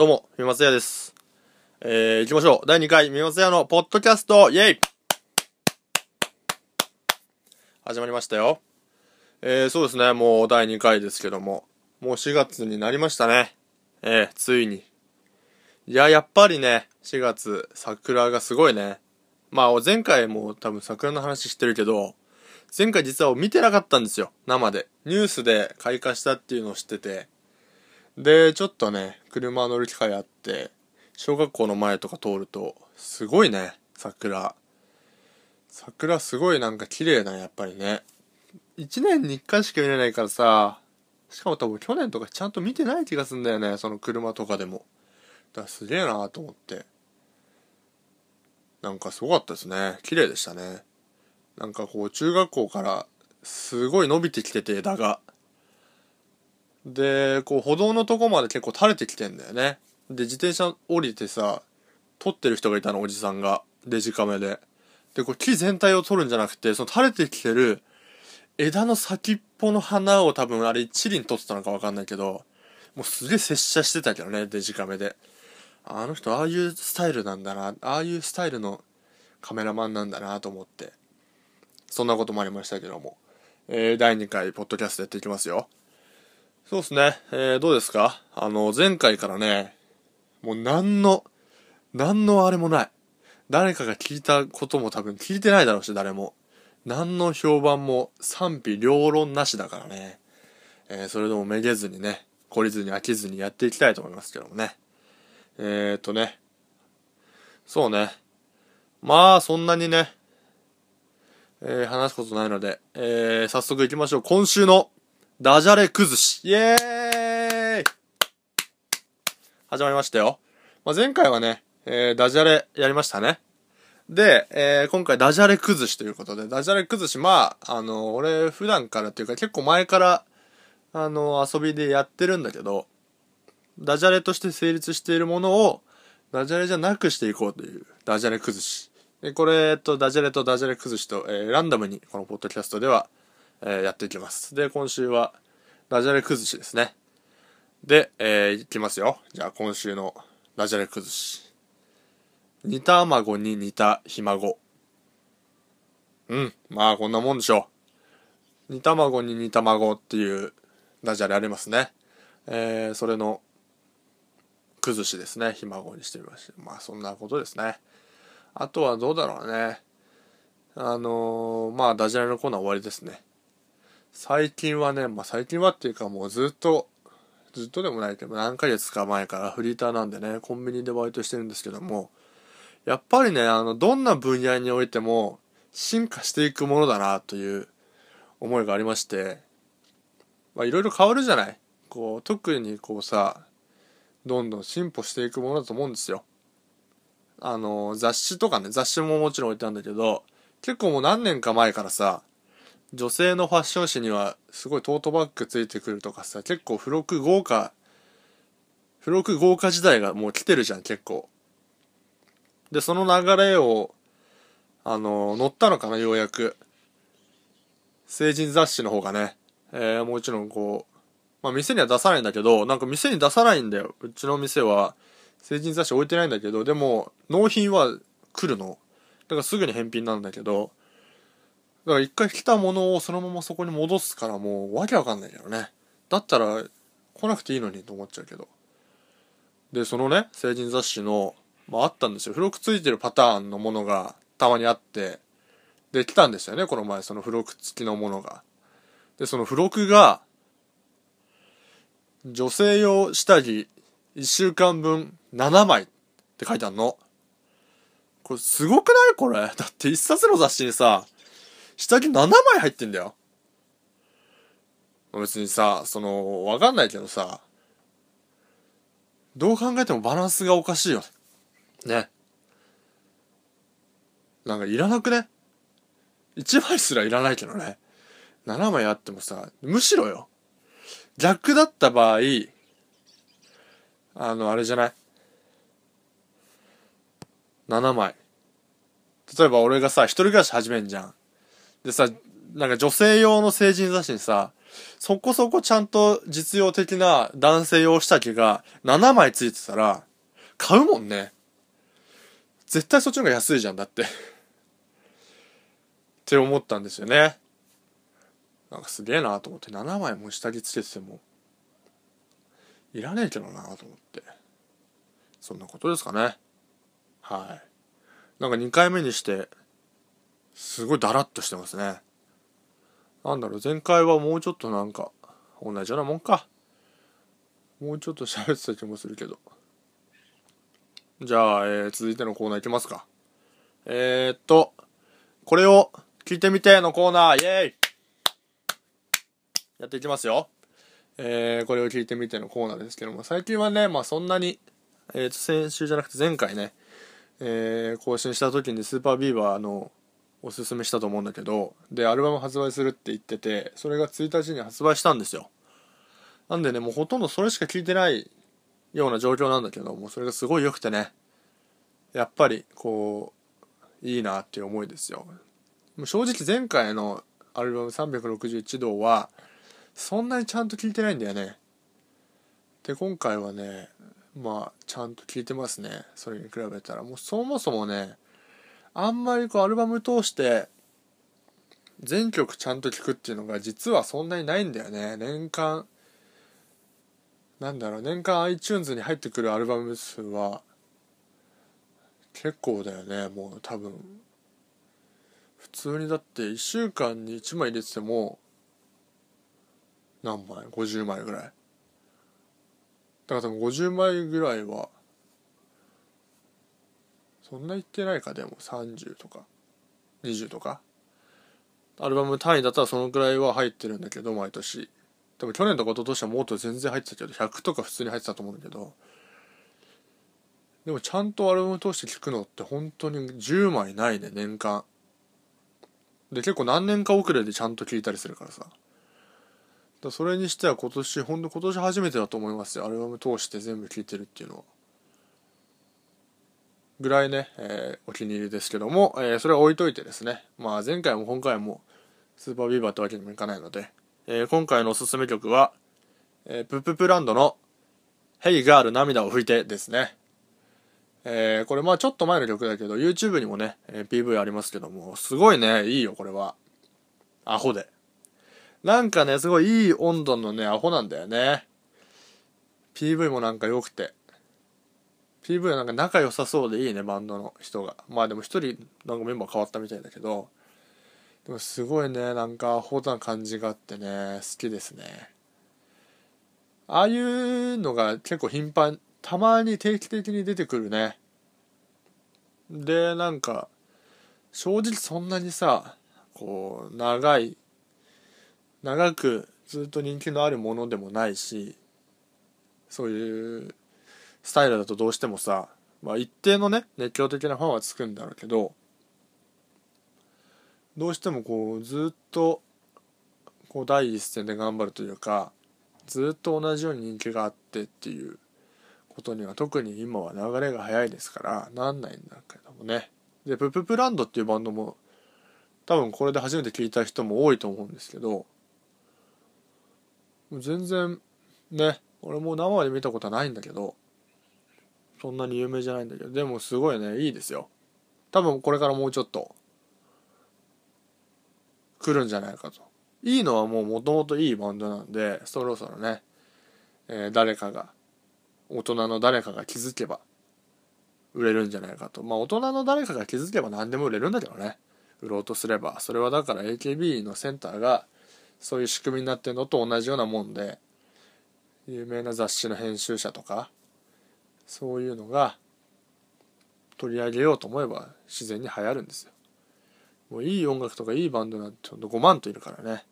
どうも、みまつやです。えー、行きましょう。第2回、みまつやのポッドキャスト、イェイ始まりましたよ。えー、そうですね、もう第2回ですけども、もう4月になりましたね。えー、ついに。いや、やっぱりね、4月、桜がすごいね。まあ、前回も多分桜の話してるけど、前回実は見てなかったんですよ、生で。ニュースで開花したっていうのを知ってて。で、ちょっとね、車乗る機会あって、小学校の前とか通ると、すごいね、桜。桜すごいなんか綺麗だね、やっぱりね。1年に1回しか見れないからさ、しかも多分去年とかちゃんと見てない気がすんだよね、その車とかでも。だからすげえなと思って。なんかすごかったですね。綺麗でしたね。なんかこう中学校からすごい伸びてきてて枝が。で、こう歩道のとこまで結構垂れてきてんだよね。で、自転車降りてさ、撮ってる人がいたの、おじさんが。デジカメで。で、こう木全体を撮るんじゃなくて、その垂れてきてる枝の先っぽの花を多分あれ一輪撮ってたのかわかんないけど、もうすげえ拙者してたけどね、デジカメで。あの人ああいうスタイルなんだな、ああいうスタイルのカメラマンなんだなと思って。そんなこともありましたけども。えー、第2回、ポッドキャストやっていきますよ。そうですね。えー、どうですか？あの、前回からね、もう何の、何のあれもない。誰かが聞いたことも多分聞いてないだろうし、誰も。何の評判も賛否両論なしだからね。えー、それでもめげずにね、懲りずに飽きずにやっていきたいと思いますけどもね。えーとね。そうね。まあ、そんなにね、えー、話すことないので、えー、早速行きましょう。今週のダジャレ崩し。イエーイ始まりましたよ。まあ、前回はね、えー、ダジャレやりましたね。で、えー、今回ダジャレ崩しということで、ダジャレ崩し、まあ、あの、俺普段からっていうか結構前から、あの、遊びでやってるんだけど、ダジャレとして成立しているものを、ダジャレじゃなくしていこうという、ダジャレ崩し。で、これ、えっと、ダジャレとダジャレ崩しと、えー、ランダムに、このポッドキャストでは、えー、やっていきます。で、今週は、ダジャレ崩しですね。で、えー、いきますよ。じゃあ、今週のダジャレ崩し。煮卵に煮たひ孫。うん。まあ、こんなもんでしょう。煮卵に煮卵っていうダジャレありますね。えー、それの、崩しですね。ひ孫にしてみました。まあ、そんなことですね。あとはどうだろうね。あのー、まあ、ダジャレのコーナー終わりですね。最近はね、まあ、最近はっていうかもうずっと、ずっとでもないけど、何ヶ月か前からフリーターなんでね、コンビニでバイトしてるんですけども、やっぱりね、あの、どんな分野においても進化していくものだなという思いがありまして、まあ、いろいろ変わるじゃない？こう、特にこうさ、どんどん進歩していくものだと思うんですよ。あの、雑誌とかね、雑誌ももちろん置いてあるんだけど、結構もう何年か前からさ、女性のファッション誌にはすごいトートバッグついてくるとかさ、結構付録豪華、付録豪華時代がもう来てるじゃん、結構。で、その流れを、あの、乗ったのかな、ようやく。成人雑誌の方がね、えー、もちろんこう、まあ店には出さないんだけど、なんか店に出さないんだよ。うちの店は、成人雑誌置いてないんだけど、でも、納品は来るの。だからすぐに返品なんだけど、だから一回来たものをそのままそこに戻すからもうわけわかんないけどね。だったら来なくていいのにと思っちゃうけど。で、そのね、成人雑誌の、まああったんですよ。付録ついてるパターンのものがたまにあって、で、来たんですよね、この前、その付録付きのものが。で、その付録が、女性用下着1週間分7枚って書いてあるの。これすごくない？これ。だって一冊の雑誌にさ、下着7枚入ってんだよ。別にさ、その、わかんないけどさ、どう考えてもバランスがおかしいよ。ね。なんかいらなくね ?1 枚すらいらないけどね。7枚あってもさ、むしろよ。逆だった場合、あの、あれじゃない ?7 枚。例えば俺がさ、一人暮らし始めんじゃん。でさ、なんか女性用の成人雑誌にさ、そこそこちゃんと実用的な男性用下着が7枚ついてたら、買うもんね。絶対そっちの方が安いじゃん、だって。って思ったんですよね。なんかすげえなと思って、7枚も下着つけてても、いらねえけどなと思って。そんなことですかね。はい。なんか2回目にして、すごいダラッとしてますね。なんだろう、前回はもうちょっとなんか、同じようなもんか。もうちょっと喋ってた気もするけど。じゃあ、えー、続いてのコーナーいきますか。えー、っと、これを聞いてみてのコーナー、イェーイやっていきますよ。えー、これを聞いてみてのコーナーですけども、最近はね、まあそんなに、えー、と、先週じゃなくて前回ね、えー、更新した時にスーパービーバーのおすすめしたと思うんだけど、で、アルバム発売するって言ってて、それが1日に発売したんですよ。なんでね、もうほとんどそれしか聞いてないような状況なんだけど、もそれがすごい良くてね、やっぱり、こう、いいなっていう思いですよもう。正直前回のアルバム361度は、そんなにちゃんと聞いてないんだよね。で、今回はね、まあ、ちゃんと聞いてますね。それに比べたら。もうそもそもね、あんまりこうアルバム通して全曲ちゃんと聴くっていうのが実はそんなにないんだよね。年間なんだろう年間 iTunes に入ってくるアルバム数は結構だよね。もう多分普通にだって1週間に1枚入れてても何枚 ?50 枚ぐらい。だから多分50枚ぐらいはそんな言ってないかでも。30とか。20とか。アルバム単位だったらそのくらいは入ってるんだけど毎年。でも去年とか一昨年はもっと全然入ってたけど100とか普通に入ってたと思うんだけど。でもちゃんとアルバム通して聴くのって本当に10枚ないね年間。で結構何年か遅れでちゃんと聴いたりするからさ。だそれにしては今年本当今年初めてだと思いますよ。アルバム通して全部聴いてるっていうのは。ぐらいね、えー、お気に入りですけども、えー、それは置いといてですね、まあ前回も今回もスーパービーバーってわけにもいかないので、えー、今回のおすすめ曲は、えー、プププランドの Hey Girl 涙を拭いてですね。えー、これまあちょっと前の曲だけど、YouTube にもね、えー、PV ありますけども、すごいね、いいよ、これは。アホで。なんかね、すごいいい温度のね、アホなんだよね。PV もなんか良くて。PV はなんか仲良さそうでいいねバンドの人が。まあでも一人なんかメンバー変わったみたいだけど。でもすごいねなんかアホな感じがあってね好きですね。ああいうのが結構頻繁たまに定期的に出てくるね。でなんか正直そんなにさこう長い長くずっと人気のあるものでもないしそういうスタイルだとどうしてもさ、まあ、一定のね熱狂的なファンはつくんだろうけどどうしてもこうずっとこう第一線で頑張るというかずっと同じように人気があってっていうことには特に今は流れが早いですからなんないんだけどもね。でプププランドっていうバンドも多分これで初めて聞いた人も多いと思うんですけど全然ね俺も生で見たことはないんだけどそんなに有名じゃないんだけどでもすごいねいいですよ。多分これからもうちょっと来るんじゃないかと。いいのはもうもともといいバンドなんでそろそろね、えー、誰かが大人の誰かが気づけば売れるんじゃないかと。まあ大人の誰かが気づけば何でも売れるんだけどね。売ろうとすれば。それはだから AKB のセンターがそういう仕組みになってるのと同じようなもんで有名な雑誌の編集者とかそういうのが取り上げようと思えば自然に流行るんですよ。もういい音楽とかいいバンドなんてほんと5万といるからね。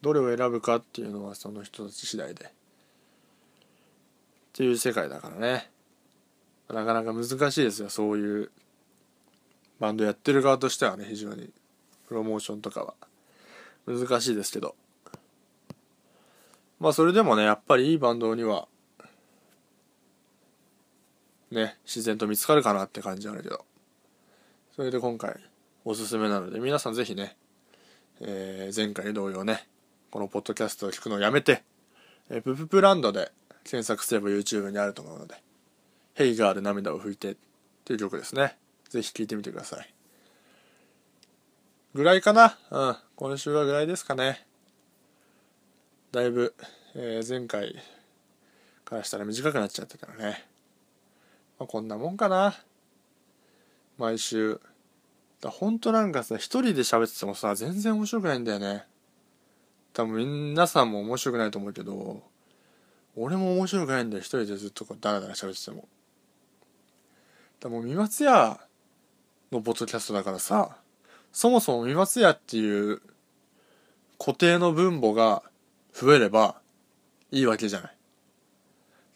どれを選ぶかっていうのはその人たち次第で。っていう世界だからね。なかなか難しいですよ。そういうバンドやってる側としてはね。非常にプロモーションとかは。難しいですけど。まあそれでもねやっぱりいいバンドにはね自然と見つかるかなって感じあるけどそれで今回おすすめなので皆さん是非ね、えー、前回同様ねこのポッドキャストを聞くのをやめて、えー、プププランドで検索すれば YouTube にあると思うので、ヘイガーで涙を拭いてっていう曲ですね。ぜひ聴いてみてください。ぐらいかな？うん。今週はぐらいですかね。だいぶ、えー、前回からしたら短くなっちゃったからね。まあ、こんなもんかな。毎週。だほんとなんかさ、一人で喋っててもさ、全然面白くないんだよね。多分皆さんも面白くないと思うけど、俺も面白くないんだよ、一人でずっとこうダラダラ喋ってても。だもう三松屋のポッドキャストだからさ、そもそも三松屋っていう固定の分母が増えればいいわけじゃない。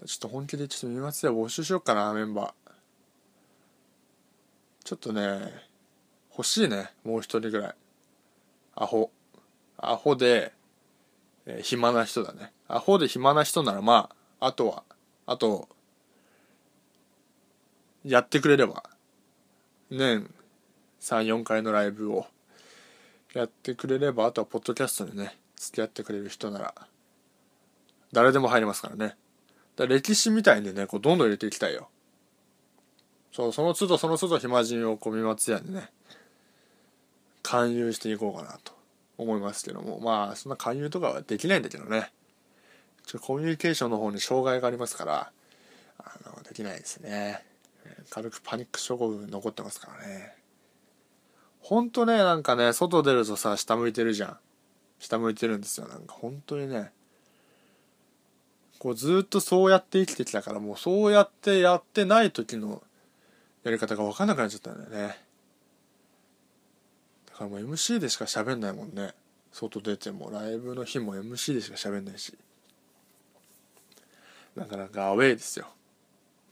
ちょっと本気でちょっと三松屋募集しようかな、メンバー。ちょっとね、欲しいね、もう一人ぐらい。アホ。アホで、えー、暇な人だね。アホで暇な人ならまあ、あとは、あと、やってくれれば、年3、4回のライブをやってくれれば、あとはポッドキャストでね、付き合ってくれる人なら、誰でも入りますからね。だ歴史みたいにね、こうどんどん入れていきたいよ。そう、その都度その都度暇人をこみ松屋にね、勧誘していこうかなと思いますけども、まあ、そんな勧誘とかはできないんだけどね。ちょコミュニケーションの方に障害がありますから、あの、できないですね。軽くパニック症候群残ってますからね。ほんとね、なんかね、外出るとさ、下向いてるじゃん。下向いてるんですよ。なんか本当にね、こうずっとそうやって生きてきたから、もうそうやってやってない時のやり方が分かんなくなっちゃったんだよね。だからもう MC でしか喋んないもんね。外出ても、ライブの日も MC でしか喋んないし。なかなかアウェイですよ。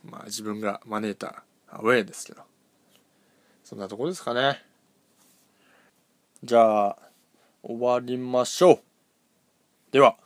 まあ自分が招いたアウェイですけど。そんなとこですかね。じゃあ、終わりましょう。では。